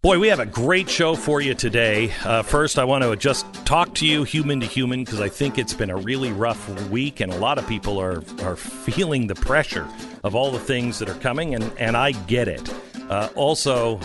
Boy, we have a great show for you today. Uh, first, I want to just talk to you human to human because I think it's been a really rough week, and a lot of people are, are feeling the pressure of all the things that are coming, and, and I get it. Uh, also,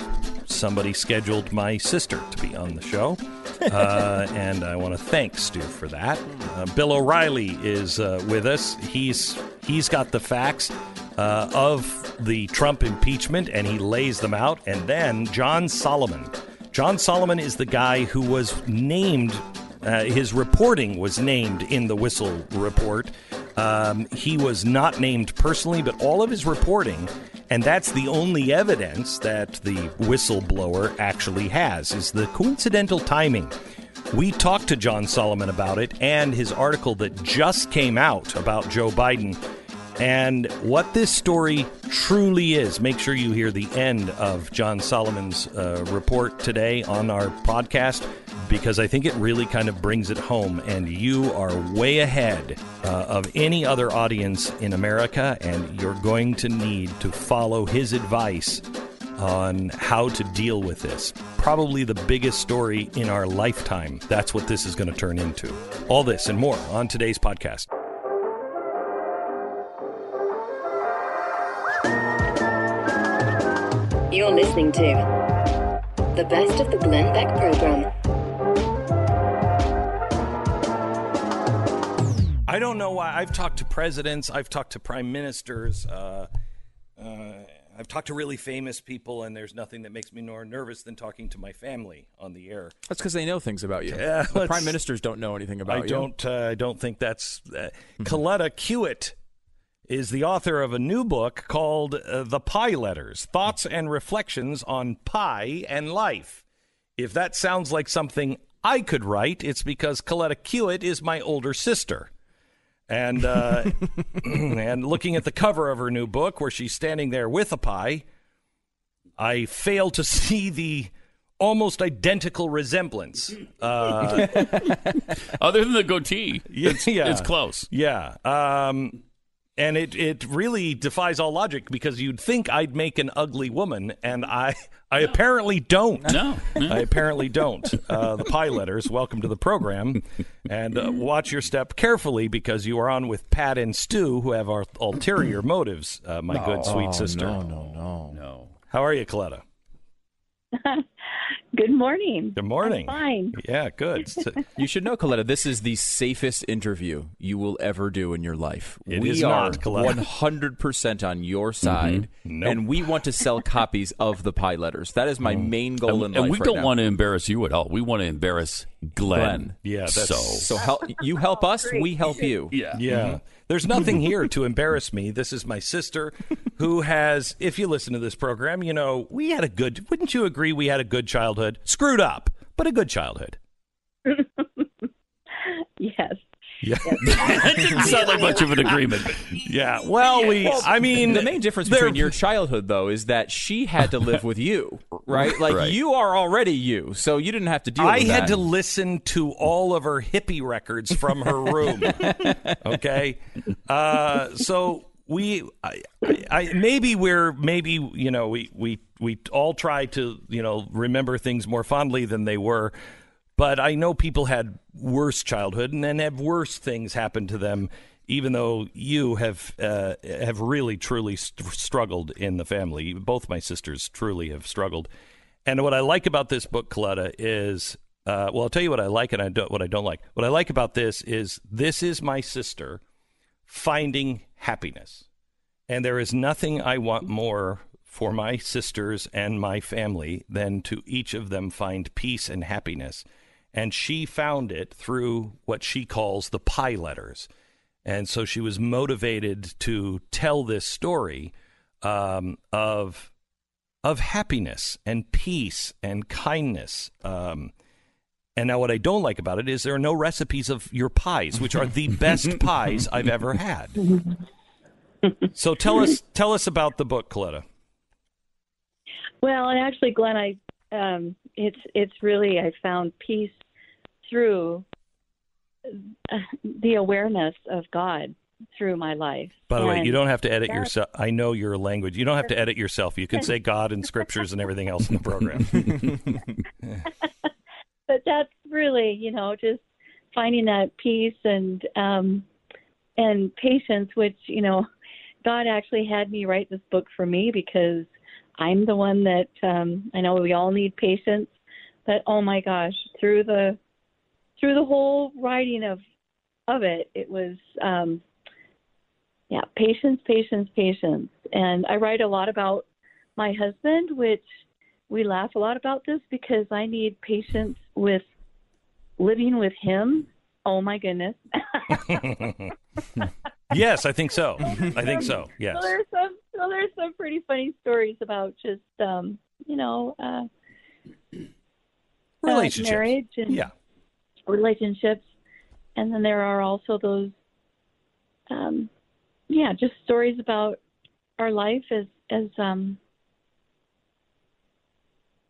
somebody scheduled my sister to be on the show, uh, and I want to thank Stu for that. Uh, Bill O'Reilly is uh, with us. He's he's got the facts uh, of the Trump impeachment, and he lays them out. And then John Solomon. John Solomon is the guy who was named. Uh, his reporting was named in the Whistle report. Um, he was not named personally, but all of his reporting, and that's the only evidence that the whistleblower actually has, is the coincidental timing. We talked to John Solomon about it and his article that just came out about Joe Biden and what this story truly is. Make sure you hear the end of John Solomon's uh, report today on our podcast because I think it really kind of brings it home. And you are way ahead uh, of any other audience in America, and you're going to need to follow his advice on how to deal with this. Probably the biggest story in our lifetime. That's what this is going to turn into. All this and more on today's podcast. You're listening to the best of the Glenn Beck program. I don't know why. I've talked to presidents, I've talked to prime ministers, uh, uh, I've talked to really famous people, and there's nothing that makes me more nervous than talking to my family on the air. That's because they know things about you. Yeah, the prime ministers don't know anything about I you. don't. Uh, I don't think that's. Uh, Coletta Kewitt is the author of a new book called uh, "The Pie Letters: Thoughts and Reflections on Pie and Life." If that sounds like something I could write, it's because Coletta Kewitt is my older sister. And uh, and looking at the cover of her new book, where she's standing there with a pie, I fail to see the almost identical resemblance. Uh, Other than the goatee, Yeah, it's, yeah. it's close. Yeah. Um, and it, it really defies all logic because you'd think I'd make an ugly woman, and I I apparently don't. No, no. I apparently don't. Uh, the pie letters, welcome to the program. And uh, watch your step carefully because you are on with Pat and Stu, who have our ulterior motives, uh, my good sweet sister. No, no, no. No. How are you, Coletta? Good morning. Good morning. I'm fine. Yeah, good. So- You should know, Coletta, this is the safest interview you will ever do in your life. It we is are not, Coletta. 100% on your mm-hmm. side, Nope. and we want to sell copies of the pie letters. That is my mm. main goal in And, life and we right don't now. want to embarrass you at all. We want to embarrass Glenn. Glenn. Yeah, that's- so So help, you help oh, us, we help you. yeah, mm-hmm. Yeah. There's nothing here to embarrass me. This is my sister who has, if you listen to this program, you know, we had a good, wouldn't you agree we had a good childhood? Screwed up, but a good childhood. Yes. Yeah. that didn't sound like much of an agreement. yeah. Well, we, I mean, The main difference between your childhood, though, is that she had to live with you, right? Like Right. you are already you, so you didn't have to deal with it. I with had that. to listen to all of her hippie records from her room. okay, uh, so we, I, I, I, maybe we're maybe you know we we we all try to you know remember things more fondly than they were, but I know people had worse childhood and then have worse things happen to them. Even though you have uh, have really truly st- struggled in the family, both my sisters truly have struggled. And what I like about this book, Coletta, is uh, well, I'll tell you what I like and I don't, what I don't like. What I like about this is this is my sister finding happiness, and there is nothing I want more for my sisters and my family than to each of them find peace and happiness. And she found it through what she calls the pie letters. And so she was motivated to tell this story um, of of happiness and peace and kindness. Um, and now, what I don't like about it is there are no recipes of your pies, which are the best pies I've ever had. So tell us, tell us about the book, Coletta. Well, and actually, Glenn, I um, it's it's really I found peace through uh, the awareness of God through my life. By the way, you don't have to edit yourself. I know your language. You don't have to edit yourself. You can say God and scriptures and everything else in the program. but that's really, you know, just finding that peace and um and patience, which, you know, God actually had me write this book for me because I'm the one that um I know we all need patience, but oh my gosh, through the through the whole writing of of it, it was um yeah, patience, patience, patience. And I write a lot about my husband, which we laugh a lot about this because I need patience with living with him. Oh my goodness. yes, I think so. I think so. Yes. So there's some so there's some pretty funny stories about just um, you know, uh uh, marriage and Yeah. Relationships. And then there are also those um yeah, just stories about our life as as um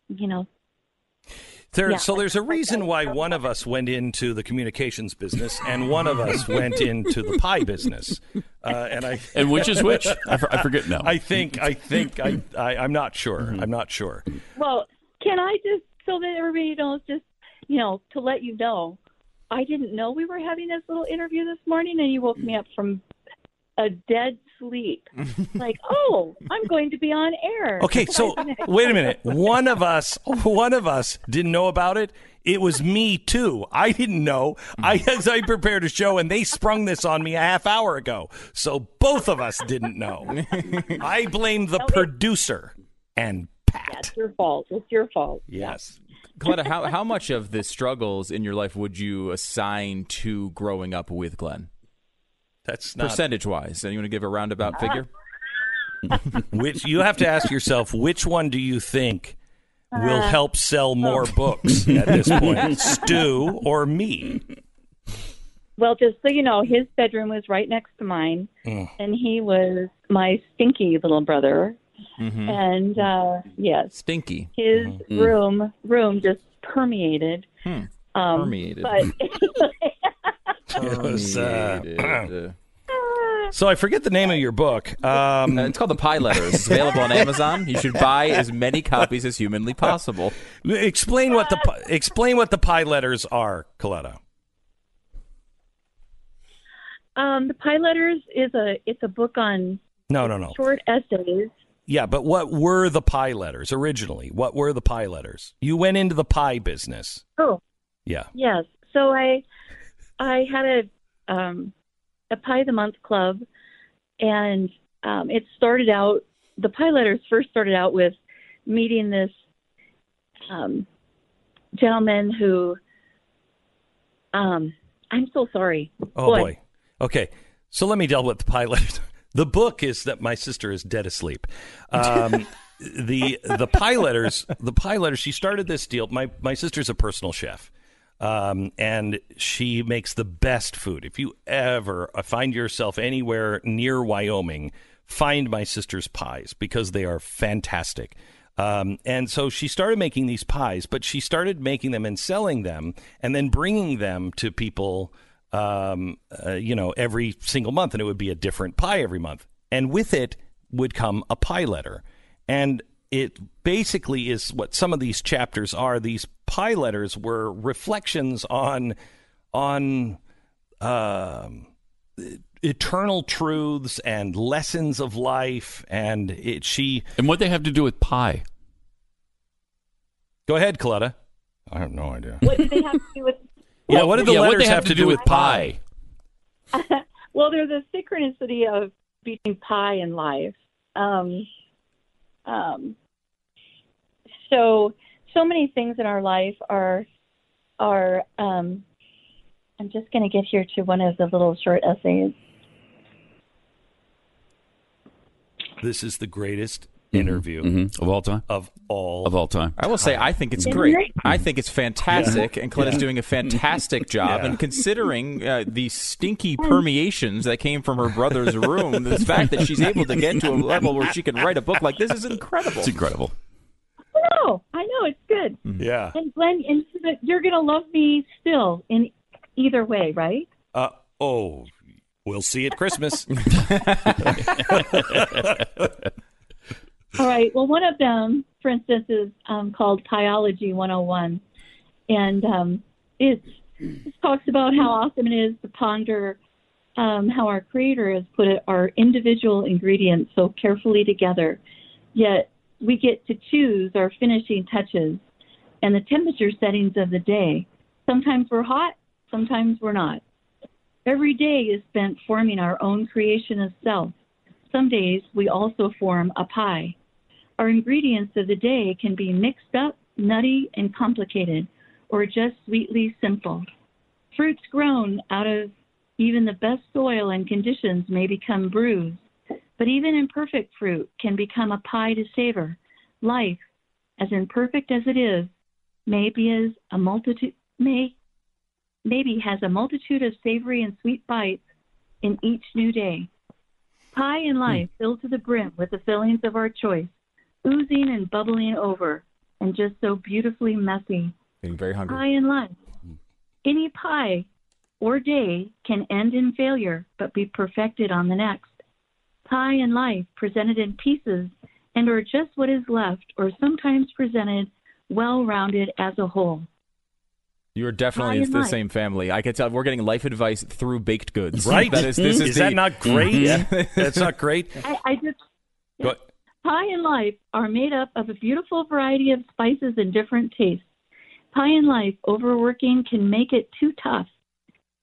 you know, There, Yeah. So there's a reason why one of us went into the communications business and one of us went into the pie business. Uh, and I And which is which? I, for- I forget now. I think I think I, I I'm not sure. I'm not sure. Well, can I just so that everybody knows, just you know, to let you know, I didn't know we were having this little interview this morning, and you woke me up from a dead sleep. like, oh, I'm going to be on air. Okay, so wait a minute. One of us, one of us didn't know about it. It was me too. I didn't know. I as I prepared a show, and they sprung this on me a half hour ago. So both of us didn't know. I blame the producer and Pat. That's your fault. It's your fault. Yes. Coletta, how, how much of the struggles in your life would you assign to growing up with Glenn? That's not Percentage wise. And you want to give a roundabout figure? which you have to ask yourself which one do you think will help sell more books at this point? Stu or me? Well, just so you know, his bedroom was right next to mine, Mm. and he was my stinky little brother. Mm-hmm. And uh, yes, Stinky. his Mm-hmm. room room just permeated. Um, Permeated. But It was, uh, Permeated. so I forget the name of your book. Um, Uh, it's called The Pie Letters. It's available on Amazon. You should buy as many copies as humanly possible. explain what the explain what the pie letters are, Coletta. um, the Pie Letters is a it's a book on No, no, no. short essays. Yeah, but what were the pie letters originally? What were the pie letters? You went into the pie business. Oh, Yeah. Yes. So I I had a um a pie of the month club and um it started out the pie letters first started out with meeting this um gentleman who um I'm so sorry. Oh boy. Okay. So let me deal with the pie letters. The book is that my sister is dead asleep. Um, the the pie letters the pie letters. She started this deal. My my sister's a personal chef, um, and she makes the best food. If you ever find yourself anywhere near Wyoming, find my sister's pies because they are fantastic. Um, and so she started making these pies, but she started making them and selling them, and then bringing them to people um, uh, you know, every single month, and it would be a different pie every month. And with it would come a pie letter. And it basically is what some of these chapters are. These pie letters were reflections on on um, eternal truths and lessons of life. And it, she and what they have to do with pie? go ahead, Coletta. I have no idea. What did they have to do with Yeah, what did the yeah, letters what they have, to do with pie? well, there's a synchronicity of between pie and life. Um, um, so, so many things in our life are are. Um, I'm just going to get here to one of the little short essays. This is the greatest interview Mhm. Of all time? of all Of all time. I will say, I think it's Isn't great. I think it's fantastic, and clint is doing a fantastic job. Yeah. And considering uh, the stinky permeations that came from her brother's room, the fact that she's able to get to a level where she can write a book like this is incredible. It's incredible. No, I know it's good. Yeah. And Glenn, and you're going to love me still in either way, right? Uh, oh, We'll see at Christmas. All right. Well, one of them, for instance, is um, called Pyology 101, and um, it talks about how awesome it is to ponder um, how our Creator has put our individual ingredients so carefully together. Yet we get to choose our finishing touches and the temperature settings of the day. Sometimes we're hot, sometimes we're not. Every day is spent forming our own creation of self. Some days we also form a pie. Our ingredients of the day can be mixed up, nutty, and complicated, or just sweetly simple. Fruits grown out of even the best soil and conditions may become bruised, but even imperfect fruit can become a pie to savor. Life, as imperfect as it is, may be as a multitude may maybe has a multitude of savory and sweet bites in each new day. Pie in hmm. life filled to the brim with the fillings of our choice, oozing and bubbling over, and just so beautifully messy. Getting very hungry. Pie in life. Mm-hmm. Any pie or day can end in failure but be perfected on the next. Pie in life presented in pieces and or just what is left or sometimes presented well rounded as a whole. You're definitely in in the life. same family. I can tell we're getting life advice through baked goods. Right? That is, this mm-hmm. is, Is the- that not great? Yeah. That's not great. I, I just Go- Pie and life are made up of a beautiful variety of spices and different tastes. Pie and life overworking can make it too tough.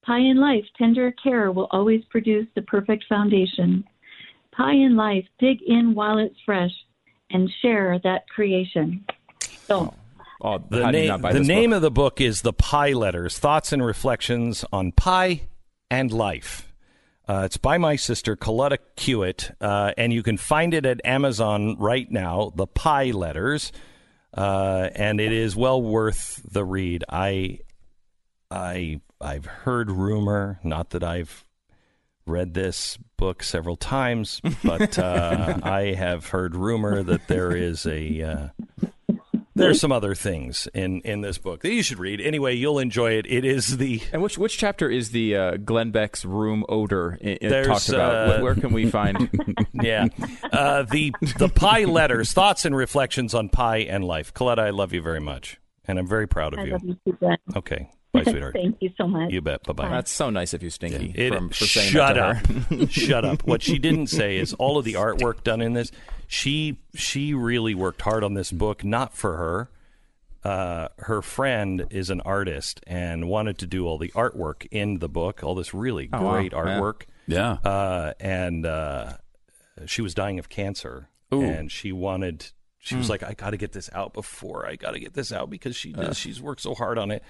Pie and life tender care will always produce the perfect foundation. Pie and life dig in while it's fresh and share that creation. So Oh, oh The, how do you name, the name book? of the book is The Pie Letters Thoughts and Reflections on Pie and Life. Uh, it's by my sister, Coletta Kewitt, uh, and you can find it at Amazon right now, The Pie Letters, uh, and it is well worth the read. I, I, I've heard rumor, not that I've read this book several times, but uh, I have heard rumor that there is a. There's some other things in, in this book that you should read. Anyway, you'll enjoy it. It is the And which which chapter is the uh, Glenn Beck's room odor i- i- There's, talked about? uh, Where- Where can we find? yeah uh, the the pie letters, thoughts and reflections on pie and life. Coletta, I love you very much, and I'm very proud of I you. love you too, Glenn. Okay, bye, sweetheart. Thank you so much. You bet. Bye bye. That's so nice of you, Stinky, It, from, for saying shut that to her. up. shut up. What she didn't say is all of the artwork done in this. She she really worked hard on this book, not for her. Uh, her friend is an artist and wanted to do all the artwork in the book, all this really Oh, great Yeah. artwork. Yeah. Uh, and uh, she was dying of cancer, Ooh. and she wanted. She was like, "I got to get this out before I got to get this out because she does, she's worked so hard on it."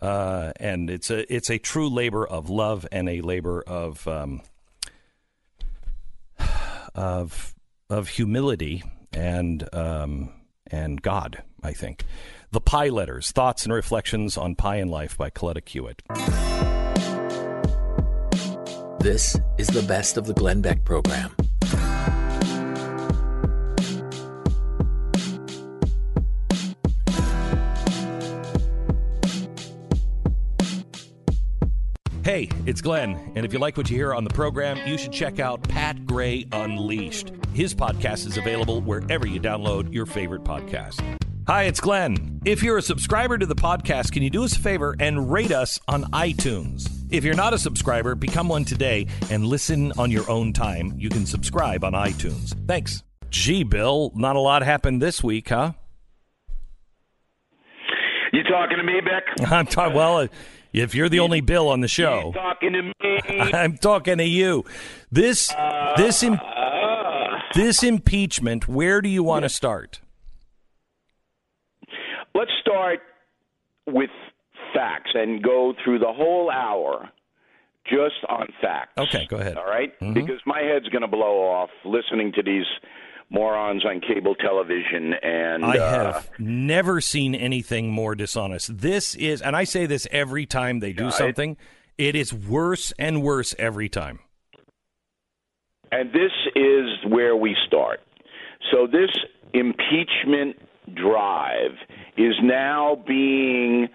Uh, and it's a it's a true labor of love and a labor of um, of of humility and um, and God. I think the Pie Letters: Thoughts and Reflections on Pie and Life by Coletta Kewitt. This is the best of the Glenn Beck program. Hey, it's Glenn, and if you like what you hear on the program, you should check out Pat Gray Unleashed. His podcast is available wherever you download your favorite podcast. Hi, it's Glenn. If you're a subscriber to the podcast, can you do us a favor and rate us on iTunes? If you're not a subscriber, become one today and listen on your own time. You can subscribe on iTunes. Thanks. Gee, Bill, not a lot happened this week, huh? You talking to me, Beck? I'm talking, well, if you're the only Bill on the show. Talking to me? I'm talking to you. This this im- uh, this impeachment. Where do you want to start? Let's start with facts and go through the whole hour just on facts. Okay, go ahead. All right? Mm-hmm. Because my head's going to blow off listening to these morons on cable television and I uh, have never seen anything more dishonest. This is, and I say this every time they do it- something. It is worse and worse every time. And this is where we start. So this impeachment drive is now being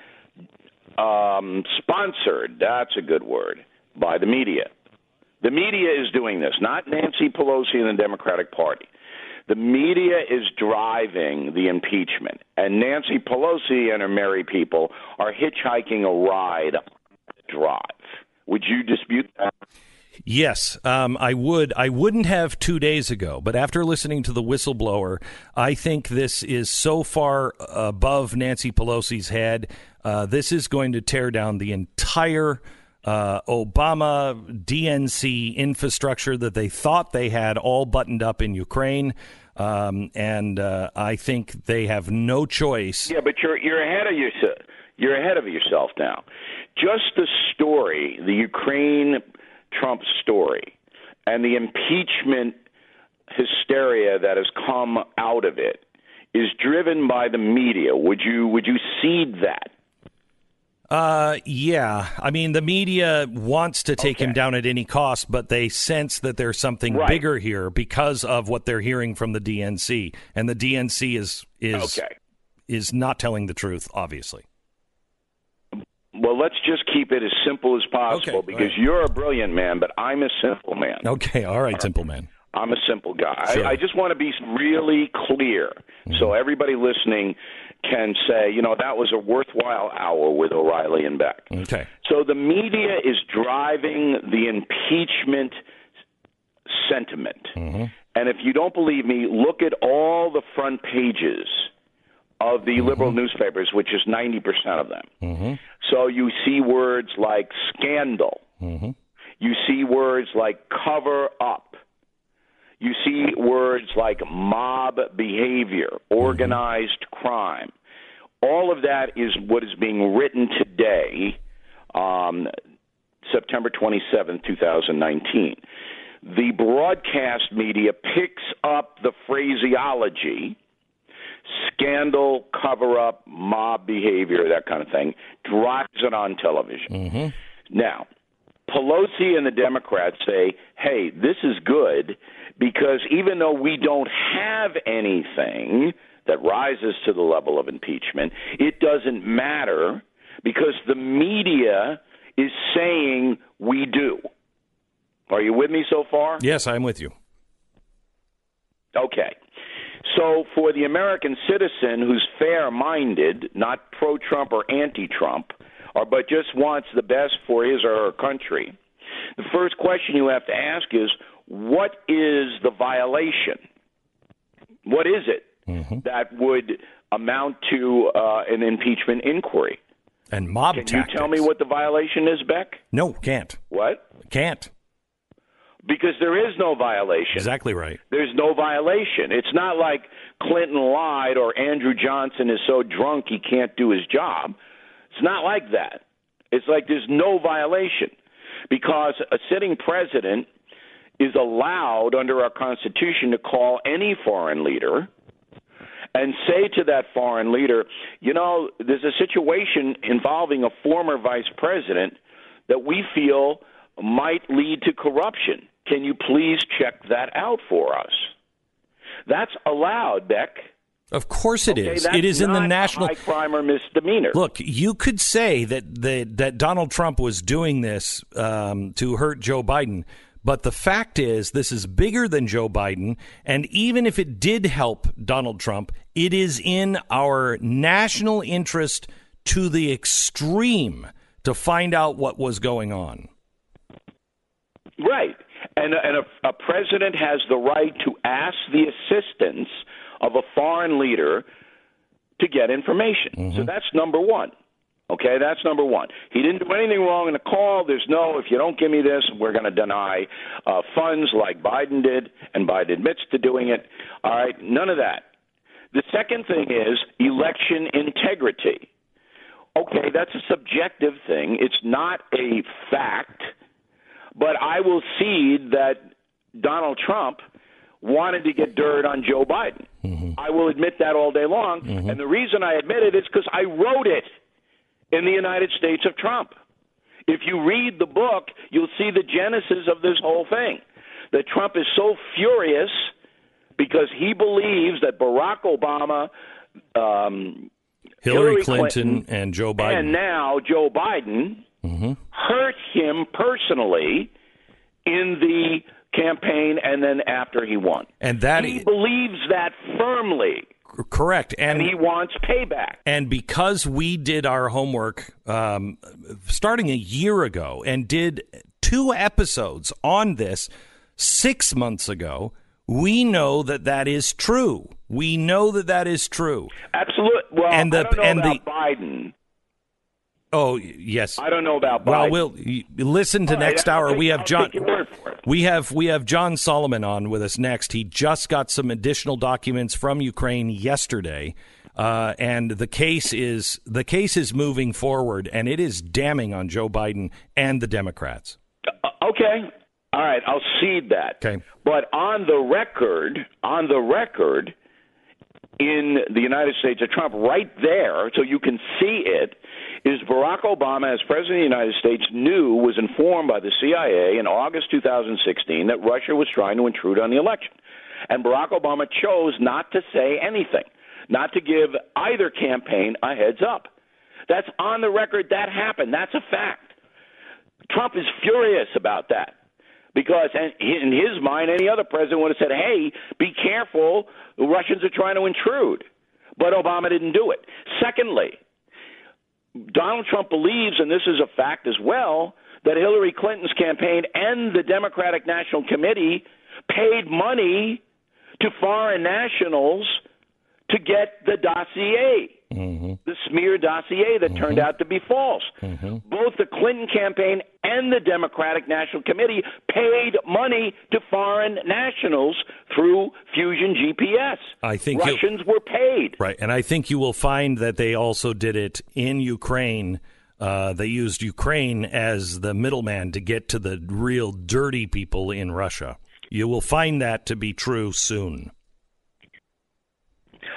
um, sponsored. That's a good word by the media. The media is doing this, not Nancy Pelosi and the Democratic Party. The media is driving the impeachment, and Nancy Pelosi and her merry people are hitchhiking a ride drive. Would you dispute that? Yes, um, I would. I wouldn't have two days ago, but after listening to the whistleblower, I think this is so far above Nancy Pelosi's head. Uh, this is going to tear down the entire uh, Obama DNC infrastructure that they thought they had all buttoned up in Ukraine. Um, and uh, I think they have no choice. Yeah, but you're you're ahead of yourself. You're ahead of yourself now. Just the story, the Ukraine Trump story, and the impeachment hysteria that has come out of it is driven by the media. Would you would you cede that? Uh, yeah. I mean, the media wants to take Okay. him down at any cost, but they sense that there's something Right. bigger here because of what they're hearing from the DNC, and the DNC is is Okay. is not telling the truth, obviously. Well, let's just keep it as simple as possible Okay, because right. you're a brilliant man, but I'm a simple man. Okay, all right, simple man. I'm a simple guy. Sure. I, I just want to be really clear so everybody listening can say, you know, that was a worthwhile hour with O'Reilly and Beck. Okay. So the media is driving the impeachment sentiment. Mm-hmm. And if you don't believe me, look at all the front pages of the mm-hmm. liberal newspapers, which is 90% of them. Mm-hmm. So you see words like scandal. You see words like cover up. You see words like mob behavior, organized crime. All of that is what is being written today, um, September 27, 2019. The broadcast media picks up the phraseology scandal, cover up, mob behavior, that kind of thing, drives it on television. Now, Pelosi and the Democrats say, hey, this is good because even though we don't have anything that rises to the level of impeachment, it doesn't matter because the media is saying we do. Are you with me so far? Yes, I'm with you. Okay. So for the American citizen who's fair minded, not pro Trump or anti Trump, or but just wants the best for his or her country, the first question you have to ask is what is the violation? What is it that would amount to uh, an impeachment inquiry? And mob Can tactics. you tell me what the violation is, Beck? No, can't. What? Can't. Because there is no violation. Exactly right. there's no violation. It's not like Clinton lied or Andrew Johnson is so drunk he can't do his job. It's not like that. It's like there's no violation because a sitting president is allowed under our Constitution to call any foreign leader and say to that foreign leader, you know, there's a situation involving a former vice president that we feel might lead to corruption. Can you please check that out for us? That's allowed, Beck. Of course it is. Okay, that's It is in the national. high crime or misdemeanor. Look, you could say that the, that Donald Trump was doing this um, to hurt Joe Biden, but the fact is, this is bigger than Joe Biden. And even if it did help Donald Trump, it is in our national interest to the extreme to find out what was going on. Right. And, and a, a president has the right to ask the assistance of a foreign leader to get information. So mm-hmm. that's number one. Okay, that's number one. He didn't do anything wrong in the call. There's no, if you don't give me this, we're going to deny uh, funds like Biden did, and Biden admits to doing it. All right, none of that. The second thing is election integrity. Okay, that's a subjective thing. It's not a fact, but I will cede that Donald Trump wanted to get dirt on Joe Biden. I will admit that all day long. And the reason I admit it is because I wrote it in the United States of Trump. If you read the book, you'll see the genesis of this whole thing. That Trump is so furious because he believes that Barack Obama, um, Hillary, Hillary Clinton, Clinton and Joe Biden. and now Joe Biden hurt him personally in the campaign and then after he won. And that he believes that firmly. Correct, and, and, he wants payback. And because we did our homework um, starting a year ago and did two episodes on this six months ago, we know that that is true. We know that that is true. Absolutely. Well, and the, I don't know and about the, Biden. Oh yes, I don't know about. Biden. Well, we'll listen to All next right, hour. We have I'll John. Take your word for it. We have we have John Solomon on with us next. He just got some additional documents from Ukraine yesterday, uh, and the case is the case is moving forward, and it is damning on Joe Biden and the Democrats. Uh, okay. All right. I'll cede that. Okay. But on the record, on the record, in the United States of Trump, right there, so you can see it, is Barack Obama, as President of the United States, knew, was informed by the CIA in August 2016 that Russia was trying to intrude on the election. And Barack Obama chose not to say anything, not to give either campaign a heads up. That's on the record. That happened. That's a fact. Trump is furious about that because in his mind, any other president would have said, "Hey, be careful, the Russians are trying to intrude." But Obama didn't do it. Secondly, Donald Trump believes, and this is a fact as well, that Hillary Clinton's campaign and the Democratic National Committee paid money to foreign nationals to get the dossier, Mm-hmm. the smear dossier that turned mm-hmm. out to be false. Mm-hmm. Both the Clinton campaign and the Democratic National Committee paid money to foreign nationals through Fusion GPS. I think Russians were paid. Right, and I think you will find that they also did it in Ukraine. Uh, they used Ukraine as the middleman to get to the real dirty people in Russia. You will find that to be true soon.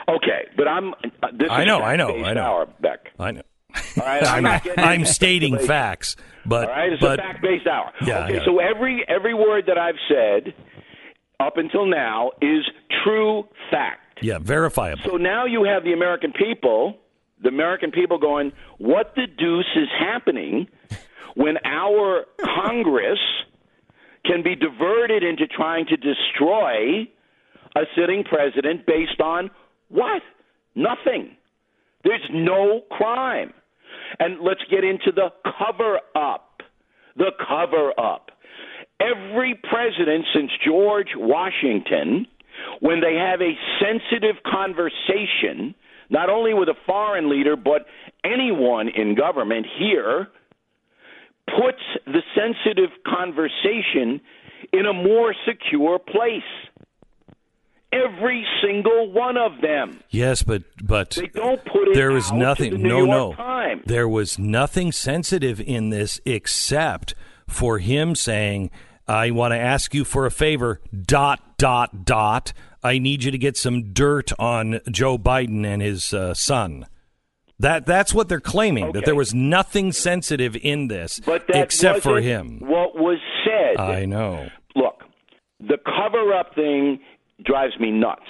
Okay, but I'm. Uh, this I know, I know, I know. Hour, Beck. I know. All right, I'm, I'm, I'm stating facts, but All right, it's but a fact-based hour. Yeah, okay, yeah. so every every word that I've said up until now is true fact. yeah, verifiable. So now you have the American people, the American people going, what the deuce is happening when our Congress can be diverted into trying to destroy a sitting president based on what? Nothing. There's no crime. And let's get into the cover up. The cover up. Every president since George Washington, when they have a sensitive conversation, not only with a foreign leader, but anyone in government here, puts the sensitive conversation in a more secure place. Every single one of them. Yes, but but They don't put it there was nothing. the no, no. Times. There was nothing sensitive in this except for him saying, "I want to ask you for a favor." Dot dot dot. I need you to get some dirt on Joe Biden and his uh, son. That that's what they're claiming. That there was nothing sensitive in this But that except for him. What was said? I know. look, the cover up thing drives me nuts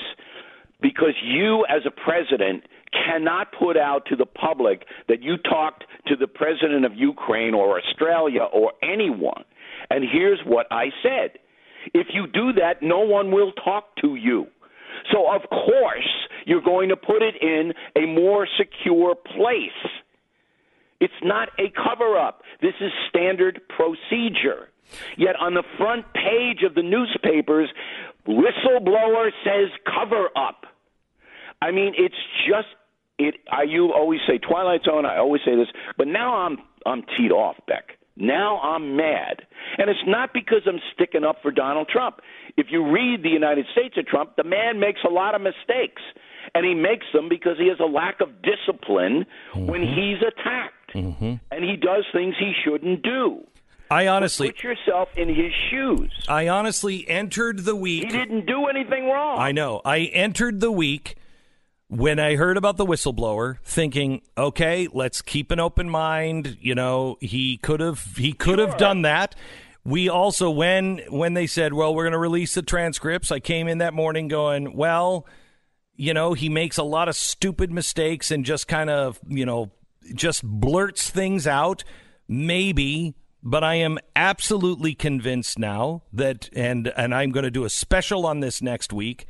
because you, as a president, cannot put out to the public that you talked to the president of Ukraine or Australia or anyone. And here's what I said if you do that, no one will talk to you. So, of course, you're going to put it in a more secure place. It's not a cover up. This is standard procedure. Yet on the front page of the newspapers, whistleblower says cover up. I mean, it's just it. I you always say Twilight Zone. I always say this, but now I'm I'm teed off, Beck. Now I'm mad, and it's not because I'm sticking up for Donald Trump. If you read the United States of Trump, the man makes a lot of mistakes, and he makes them because he has a lack of discipline when mm-hmm. he's attacked, mm-hmm. and he does things he shouldn't do. I honestly, Put yourself in his shoes. I honestly entered the week. He didn't do anything wrong. I know. I entered the week when I heard about the whistleblower, thinking, okay, let's keep an open mind. You know, he could have he could have done that. We also when when they said, well, we're going to release the transcripts, I came in that morning going, well, you know, he makes a lot of stupid mistakes and just kind of, you know, just blurts things out. Maybe but I am absolutely convinced now that, and and I'm going to do a special on this next week.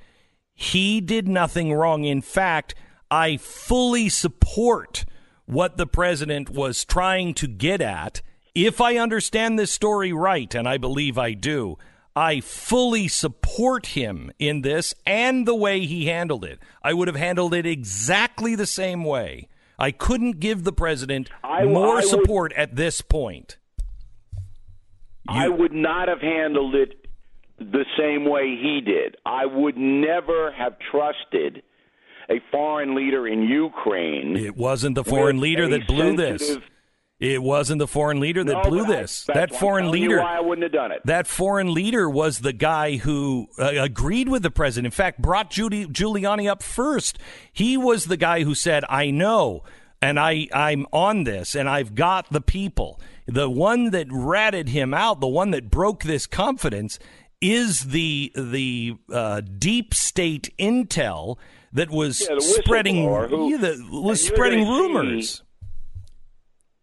He did nothing wrong. In fact, I fully support what the president was trying to get at. If I understand this story right, and I believe I do, I fully support him in this and the way he handled it. I would have handled it exactly the same way. I couldn't give the president I- more I would- support at this point. I would not have handled it the same way he did. I would never have trusted a foreign leader in Ukraine. It wasn't the foreign leader that blew this. It wasn't the foreign leader that No, blew but I- this. That foreign leader. why I wouldn't have done it. That foreign leader was the guy who uh, agreed with the president. In fact, brought Judy, Giuliani up first. He was the guy who said, "I know, and I I'm on this, and I've got the people." The one that ratted him out, the one that broke this confidence, is the the uh, deep state intel that was Yeah, the spreading who- yeah, that was spreading gonna see- rumors.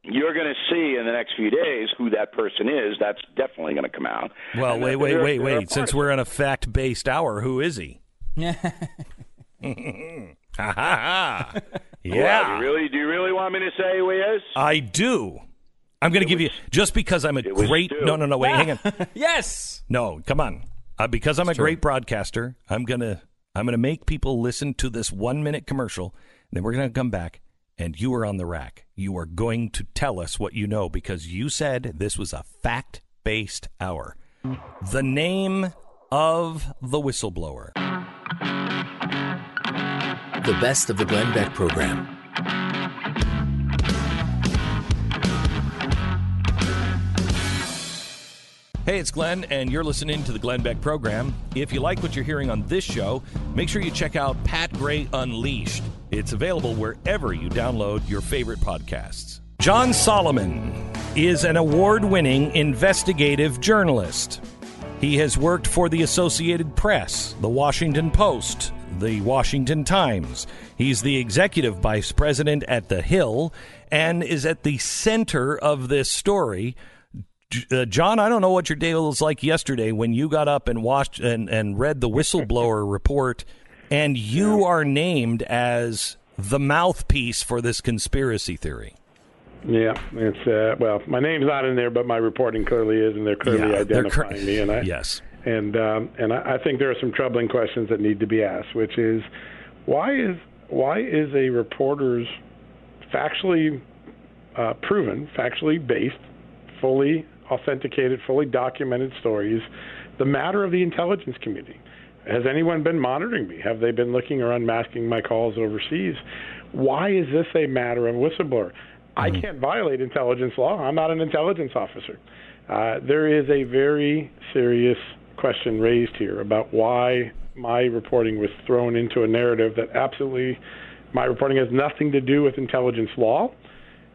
You're going to see in the next few days who that person is. That's definitely going to come out. Well, And wait, they're- wait, they're- wait, they're wait. Since we're in a fact based hour, who is he? Ha ha ha. of it. Yeah. Well, do you really, do you really want me to say who he is? I do. I'm going to give you just because I'm a great. No, no, no. Wait, hang on. Yes. No, come on. Uh, because I'm a great broadcaster, I'm gonna I'm gonna make people listen to this one minute commercial. Then we're gonna come back, and you are on the rack. You are going to tell us what you know because you said this was a fact based hour. The name of the whistleblower. The best of the Glenn Beck program. Hey, it's Glenn, and you're listening to the Glenn Beck program. If you like what you're hearing on this show, make sure you check out Pat Gray Unleashed. It's available wherever you download your favorite podcasts. John Solomon is an award winning investigative journalist. He has worked for the Associated Press, the Washington Post, the Washington Times. He's the executive vice president at The Hill and is at the center of this story. Uh, John, I don't know what your day was like yesterday when you got up and watched and, and read the whistleblower report, and you are named as the mouthpiece for this conspiracy theory. Yeah, it's uh, well, my name's not in there, but my reporting clearly is, and they're clearly Yeah, they're identifying cr- me. And I, yes. And um, and I, I think there are some troubling questions that need to be asked, which is why is why is a reporter's factually uh, proven, factually based, fully authenticated, fully documented stories the matter of the intelligence community? Has anyone been monitoring me? Have they been looking or unmasking my calls overseas? Why is this a matter of whistleblower? I can't violate intelligence law. I'm not an intelligence officer. Uh, there is a very serious question raised here about why my reporting was thrown into a narrative that absolutely my reporting has nothing to do with intelligence law.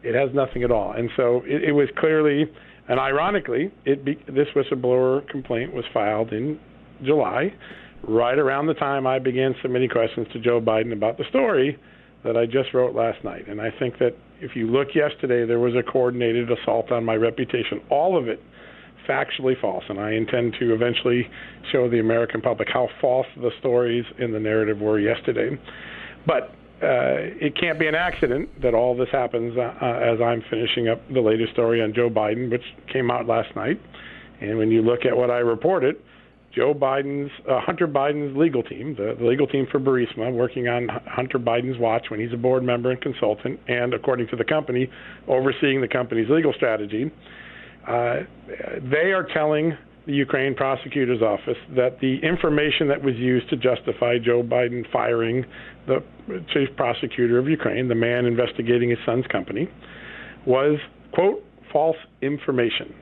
It has nothing at all. And so it, it was clearly, and ironically, it be, this whistleblower complaint was filed in July, right around the time I began submitting questions to Joe Biden about the story that I just wrote last night. And I think that if you look yesterday, there was a coordinated assault on my reputation. All of it factually false. And I intend to eventually show the American public how false the stories in the narrative were yesterday. But uh, it can't be an accident that all this happens uh, uh, as I'm finishing up the latest story on Joe Biden, which came out last night. And when you look at what I reported, Joe Biden's, uh, Hunter Biden's legal team, the, the legal team for Burisma, working on Hunter Biden's watch when he's a board member and consultant, and according to the company, overseeing the company's legal strategy. Uh, they are telling the Ukraine prosecutor's office that the information that was used to justify Joe Biden firing the chief prosecutor of Ukraine, the man investigating his son's company, was, quote, false information.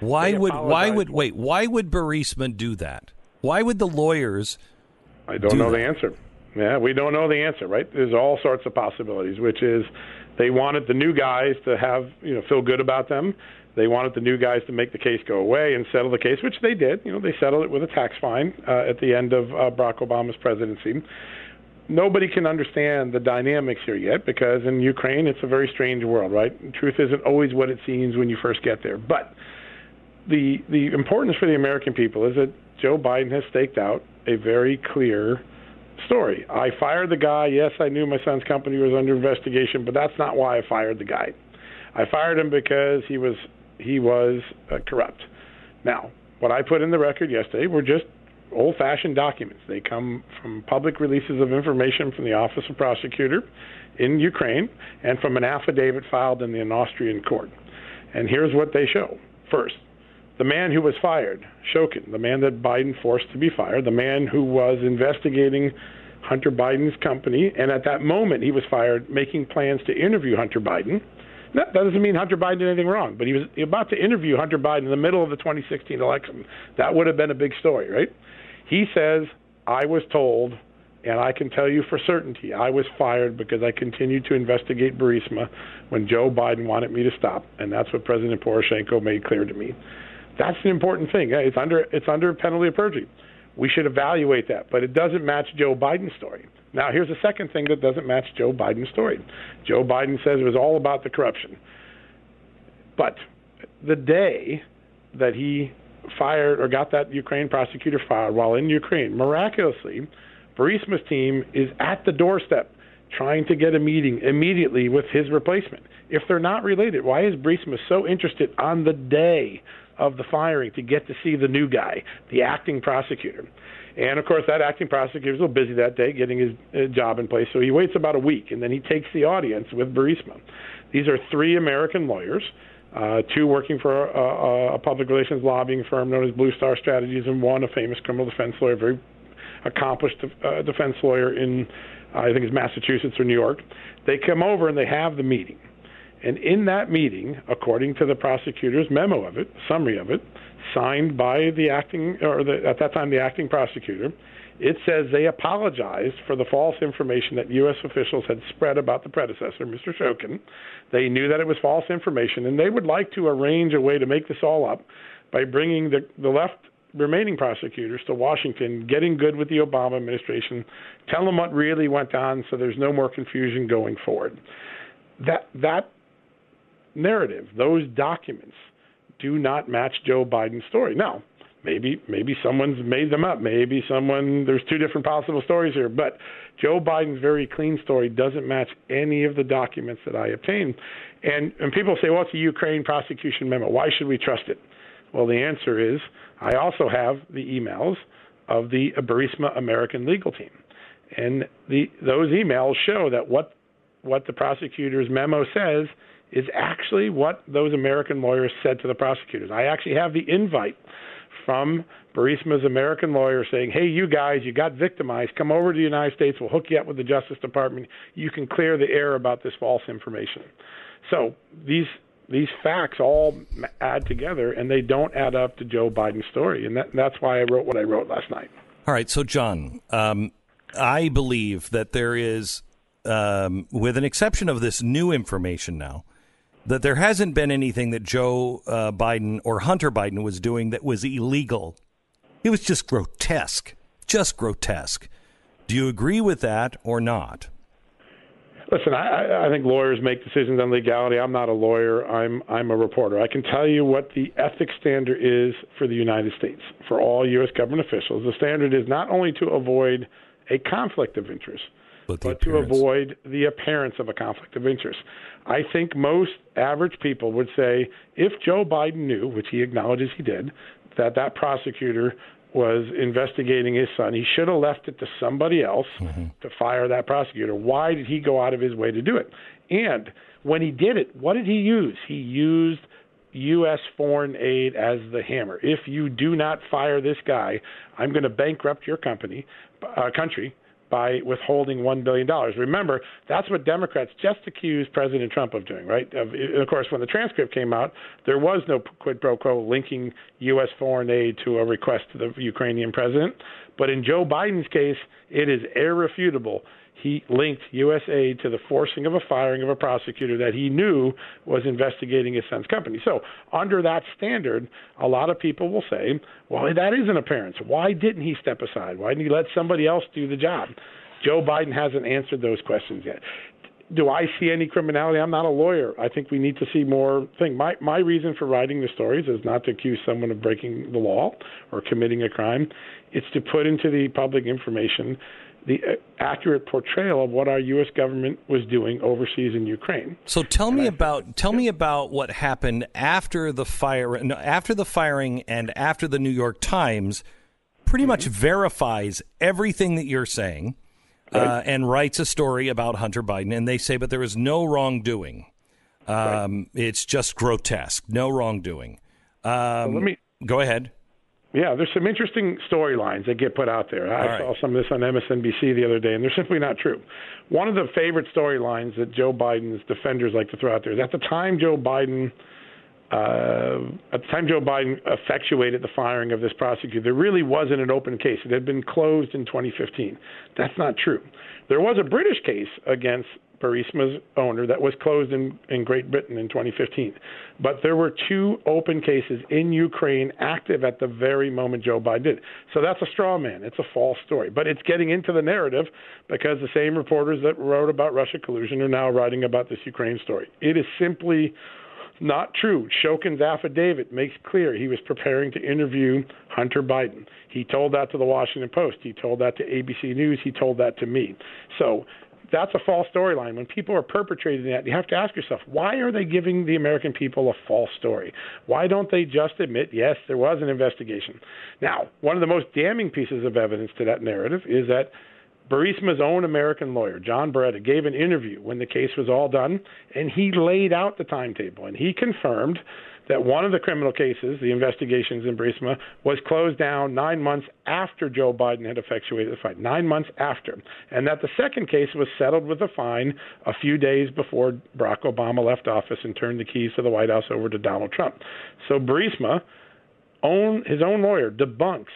Why They would why would wait? Why would Burisma do that? Why would the lawyers? I don't do know that? the answer. Yeah, we don't know the answer, right? There's all sorts of possibilities, which is they wanted the new guys to have, you know, feel good about them. They wanted the new guys to make the case go away and settle the case, which they did. You know, they settled it with a tax fine uh, at the end of uh, Barack Obama's presidency. nobody can understand the dynamics here yet because in Ukraine it's a very strange world, right? Truth isn't always what it seems when you first get there. But the the importance for the American people is that Joe Biden has staked out a very clear story. I fired the guy. Yes, I knew my son's company was under investigation, but that's not why I fired the guy. I fired him because he was he was uh, corrupt. Now, what I put in the record yesterday were just old fashioned documents. They come from public releases of information from the Office of Prosecutor in Ukraine and from an affidavit filed in the Austrian court. And here's what they show. First, the man who was fired, Shokin, the man that Biden forced to be fired, the man who was investigating Hunter Biden's company, and at that moment he was fired, making plans to interview Hunter Biden. That doesn't mean Hunter Biden did anything wrong, but he was about to interview Hunter Biden in the middle of the 2016 election. That would have been a big story, right? He says, I was told, and I can tell you for certainty, I was fired because I continued to investigate Burisma when Joe Biden wanted me to stop, and that's what President Poroshenko made clear to me. That's an important thing. It's under it's under penalty of perjury. We should evaluate that, but it doesn't match Joe Biden's story. Now, here's a second thing that doesn't match Joe Biden's story. Joe Biden says it was all about the corruption. But the day that he fired or got that Ukraine prosecutor fired while in Ukraine. Miraculously, Burisma's team is at the doorstep trying to get a meeting immediately with his replacement. If they're not related, why is Burisma so interested on the day of the firing to get to see the new guy, the acting prosecutor? And of course, that acting prosecutor is a little busy that day getting his uh, job in place, so he waits about a week and then he takes the audience with Burisma. These are three American lawyers uh, two working for a, a, public relations lobbying firm known as Blue Star Strategies, and one a famous criminal defense lawyer, very accomplished uh, defense lawyer in, uh, I think it's Massachusetts or New York. They come over and they have the meeting. And in that meeting, according to the prosecutor's memo of it, summary of it, signed by the acting, or the, at that time the acting prosecutor, it says they apologized for the false information that U.S. officials had spread about the predecessor, Mr. Shokin. They knew that it was false information, and they would like to arrange a way to make this all up by bringing the, the left remaining prosecutors to Washington, getting good with the Obama administration, tell them what really went on so there's no more confusion going forward. That, that narrative, those documents, do not match Joe Biden's story. Now, maybe maybe someone's made them up. Maybe someone there's two different possible stories here, but Joe Biden's very clean story doesn't match any of the documents that I obtained. And and people say, well, it's a Ukraine prosecution memo. Why should we trust it? Well, the answer is I also have the emails of the Burisma American legal team, and the those emails show that what what the prosecutor's memo says is actually what those American lawyers said to the prosecutors. I actually have the invite from Burisma's American lawyer saying, "Hey, you guys, you got victimized. Come over to the United States. We'll hook you up with the Justice Department. You can clear the air about this false information." So these these facts all add together, and they don't add up to Joe Biden's story, and that, that's why I wrote what I wrote last night. All right, so John, um, I believe that there is, um, with an exception of this new information now, that there hasn't been anything that Joe uh, Biden or Hunter Biden was doing that was illegal. It was just grotesque, just grotesque. Do you agree with that or not? Listen, I, I think lawyers make decisions on legality. I'm not a lawyer. I'm I'm a reporter. I can tell you what the ethics standard is for the United States for all U.S. government officials. The standard is not only to avoid a conflict of interest, but, but to avoid the appearance of a conflict of interest. I think most average people would say if Joe Biden knew, which he acknowledges he did, that that prosecutor was investigating his son, he should have left it to somebody else mm-hmm. to fire that prosecutor. Why did he go out of his way to do it? And when he did it, what did he use? He used U.S. foreign aid as the hammer. If you do not fire this guy, I'm going to bankrupt your company, uh, country by withholding $1 billion. Remember, that's what Democrats just accused President Trump of doing, right? Of, of course, when the transcript came out, there was no quid pro quo linking U.S. foreign aid to a request to the Ukrainian president. But in Joe Biden's case, it is irrefutable he linked U.S. aid to the forcing of a firing of a prosecutor that he knew was investigating his son's company. So, under that standard, a lot of people will say, well, that is an appearance. Why didn't he step aside? Why didn't he let somebody else do the job? Joe Biden hasn't answered those questions yet. Do I see any criminality? I'm not a lawyer. I think we need to see more thing. My my reason for writing the stories is not to accuse someone of breaking the law or committing a crime. It's to put into the public information the uh, accurate portrayal of what our U.S. government was doing overseas in Ukraine. So tell me about tell me about what happened after the fire, no, after the firing, and after the New York Times pretty much verifies everything that you're saying. Uh, and writes a story about Hunter Biden, and they say, but there is no wrongdoing. Um, It's just grotesque, no wrongdoing. Um, let me- go ahead. Yeah, there's some interesting storylines that get put out there. I right. saw some of this on MSNBC the other day, and they're simply not true. One of the favorite storylines that Joe Biden's defenders like to throw out there is at the time Joe Biden, uh, at the time Joe Biden effectuated the firing of this prosecutor, there really wasn't an open case. It had been closed in 2015. That's not true. There was a British case against Burisma's owner that was closed in, in Great Britain in 2015. But there were two open cases in Ukraine active at the very moment Joe Biden did. So that's a straw man. It's a false story. But it's getting into the narrative because the same reporters that wrote about Russia collusion are now writing about this Ukraine story. It is simply not true. Shokin's affidavit makes clear he was preparing to interview Hunter Biden. He told that to the Washington Post. He told that to ABC News. He told that to me. So that's a false storyline. When people are perpetrating that, you have to ask yourself, why are they giving the American people a false story? Why don't they just admit, yes, there was an investigation? Now, one of the most damning pieces of evidence to that narrative is that Burisma's own American lawyer, John Buretta, gave an interview when the case was all done, and he laid out the timetable, and he confirmed that one of the criminal cases, the investigations in Burisma, was closed down nine months after Joe Biden had effectuated the fine, nine months after, and that the second case was settled with a fine a few days before Barack Obama left office and turned the keys to the White House over to Donald Trump. So Burisma, own his own lawyer, debunks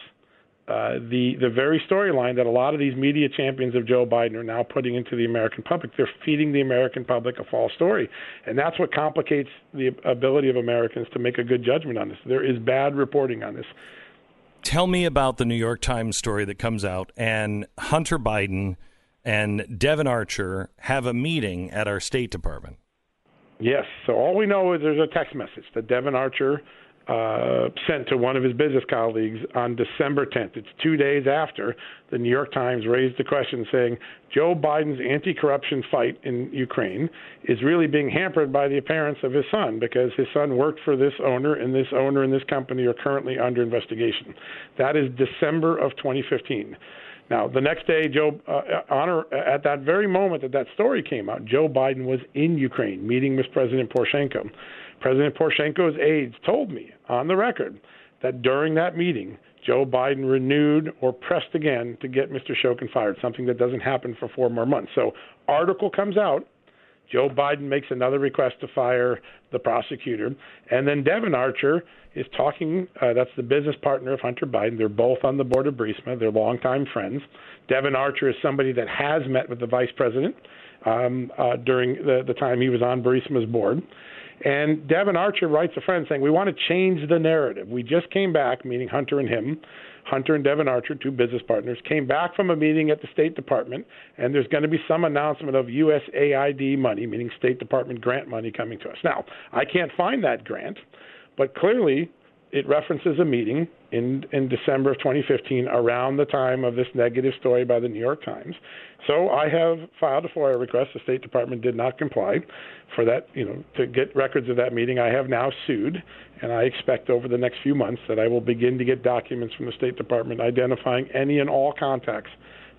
uh, the the very storyline that a lot of these media champions of Joe Biden are now putting into the American public. They're feeding the American public a false story, and that's what complicates the ability of Americans to make a good judgment on this. There is bad reporting on this. Tell me about the New York Times story that comes out, and Hunter Biden and Devon Archer have a meeting at our State Department. Yes. So all we know is there's a text message that Devon Archer uh, sent to one of his business colleagues on December 10th. It's two days after the New York Times raised the question saying Joe Biden's anti corruption fight in Ukraine is really being hampered by the appearance of his son because his son worked for this owner, and this owner and this company are currently under investigation. That is December of 2015. Now, the next day, Joe, uh, honor at that very moment that that story came out, Joe Biden was in Ukraine meeting with President Poroshenko. President Poroshenko's aides told me on the record that during that meeting, Joe Biden renewed or pressed again to get Mr. Shokin fired, something that doesn't happen for four more months. So, article comes out. Joe Biden makes another request to fire the prosecutor, and then Devon Archer is talking. Uh, that's the business partner of Hunter Biden. They're both on the board of Burisma. They're longtime friends. Devon Archer is somebody that has met with the vice president um, uh, during the, the time he was on Burisma's board. And Devon Archer writes a friend saying, We want to change the narrative. We just came back, meaning Hunter and him. Hunter and Devon Archer, two business partners, came back from a meeting at the State Department, and there's going to be some announcement of USAID money, meaning State Department grant money coming to us. Now, I can't find that grant, but clearly it references a meeting in in December of 2015 around the time of this negative story by the New York Times. So I have filed a FOIA request. The State Department did not comply for that, you know, to get records of that meeting. I have now sued, and I expect over the next few months that I will begin to get documents from the State Department identifying any and all contacts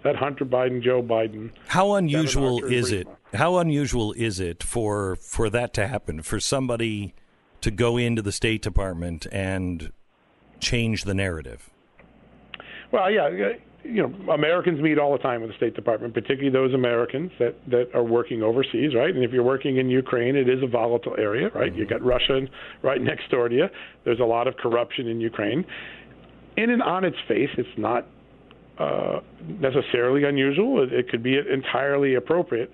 that Hunter Biden, Joe Biden. How unusual is it? How unusual is it for for that to happen? For somebody to go into the State Department and change the narrative? Well, yeah, you know, Americans meet all the time with the State Department, particularly those Americans that that are working overseas, right? And if you're working in Ukraine, it is a volatile area, right? You got Russia right next door to you. There's a lot of corruption in Ukraine. In and on its face, it's not uh, necessarily unusual. It, it could be entirely appropriate.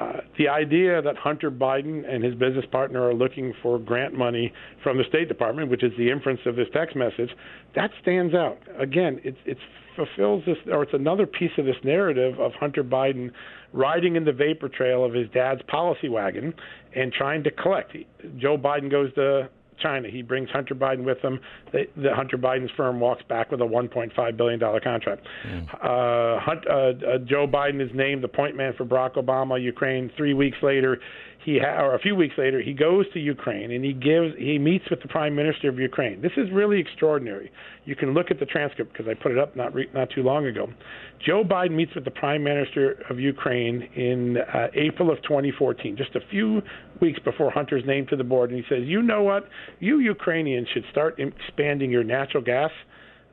Uh, the idea that Hunter Biden and his business partner are looking for grant money from the State Department, which is the inference of this text message, that stands out. Again, it it fulfills this, or it's another piece of this narrative of Hunter Biden riding in the vapor trail of his dad's policy wagon and trying to collect. Joe Biden goes to China. He brings Hunter Biden with him. The, the Hunter Biden's firm walks back with a 1.5 billion dollar contract. Mm. Uh, Hunt, uh, uh, Joe Biden is named the point man for Barack Obama, Ukraine. Three weeks later, he ha- or a few weeks later, he goes to Ukraine and he gives he meets with the Prime Minister of Ukraine. This is really extraordinary. You can look at the transcript because I put it up not re- not too long ago. Joe Biden meets with the Prime Minister of Ukraine in uh, April of 2014, just a few weeks before Hunter's named to the board, and he says, "You know what? You Ukrainians should start expanding your natural gas."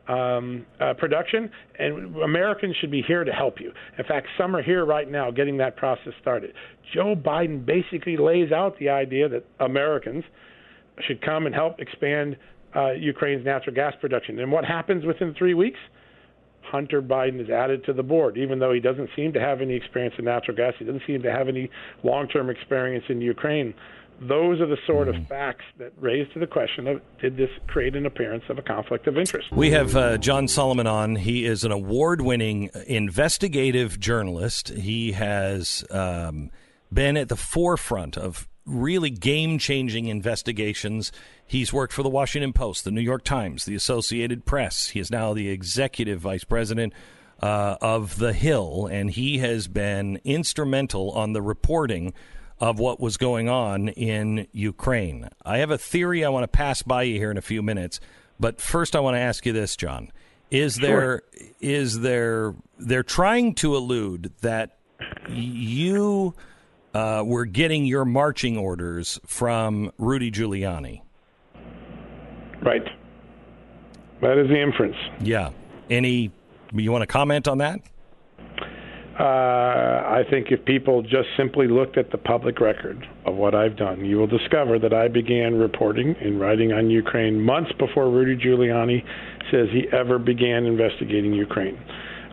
Um, uh, production, and Americans should be here to help you. In fact, some are here right now getting that process started. Joe Biden basically lays out the idea that Americans should come and help expand uh, Ukraine's natural gas production. And what happens within three weeks? Hunter Biden is added to the board, even though he doesn't seem to have any experience in natural gas. He doesn't seem to have any long term experience in Ukraine those are the sort of hmm. facts that raise to the question of did this create an appearance of a conflict of interest? We have uh, John Solomon on. He is an award winning investigative journalist. He has um, been at the forefront of really game changing investigations. He's worked for the Washington Post, the New York Times, the Associated Press. He is now the executive vice president. Uh, of The Hill, and he has been instrumental on the reporting of what was going on in Ukraine. I have a theory I want to pass by you here in a few minutes, but first I want to ask you this, John. Is there sure. is there they're trying to allude that you uh, were getting your marching orders from Rudy Giuliani? Right. That is the inference. Yeah. Any you want to comment on that? Uh, I think if people just simply looked at the public record of what I've done, you will discover that I began reporting and writing on Ukraine months before Rudy Giuliani says he ever began investigating Ukraine.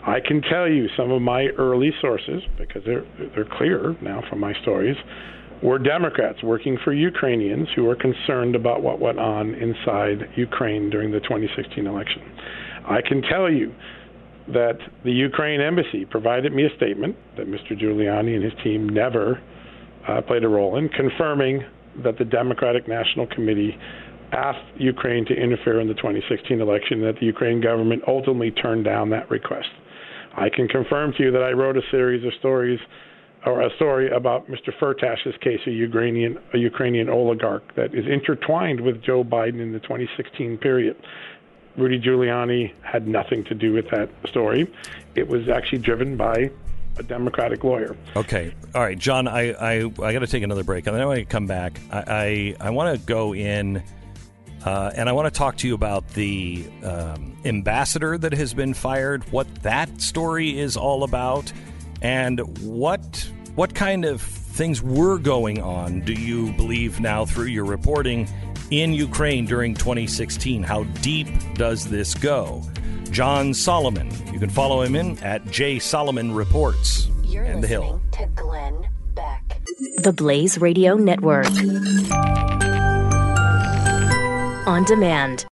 I can tell you some of my early sources because they're they're clear now from my stories were Democrats working for Ukrainians who were concerned about what went on inside Ukraine during the 2016 election. I can tell you that the Ukraine embassy provided me a statement that Mr. Giuliani and his team never uh, played a role in, confirming that the Democratic National Committee asked Ukraine to interfere in the 2016 election, and that the Ukraine government ultimately turned down that request. I can confirm to you that I wrote a series of stories or a story about Mr. Firtash's case, a Ukrainian, a Ukrainian oligarch that is intertwined with Joe Biden in the 2016 period. Rudy Giuliani had nothing to do with that story. It was actually driven by a Democratic lawyer. Okay, all right, John. I I, I got to take another break, and then I want to come back. I I, I want to go in, uh, and I want to talk to you about the um, ambassador that has been fired. What that story is all about, and what what kind of things were going on. Do you believe now through your reporting in Ukraine during 2016. How deep does this go? John Solomon. You can follow him in at J Solomon Reports You're and the Hill. To Glenn Beck. The Blaze Radio Network. On demand.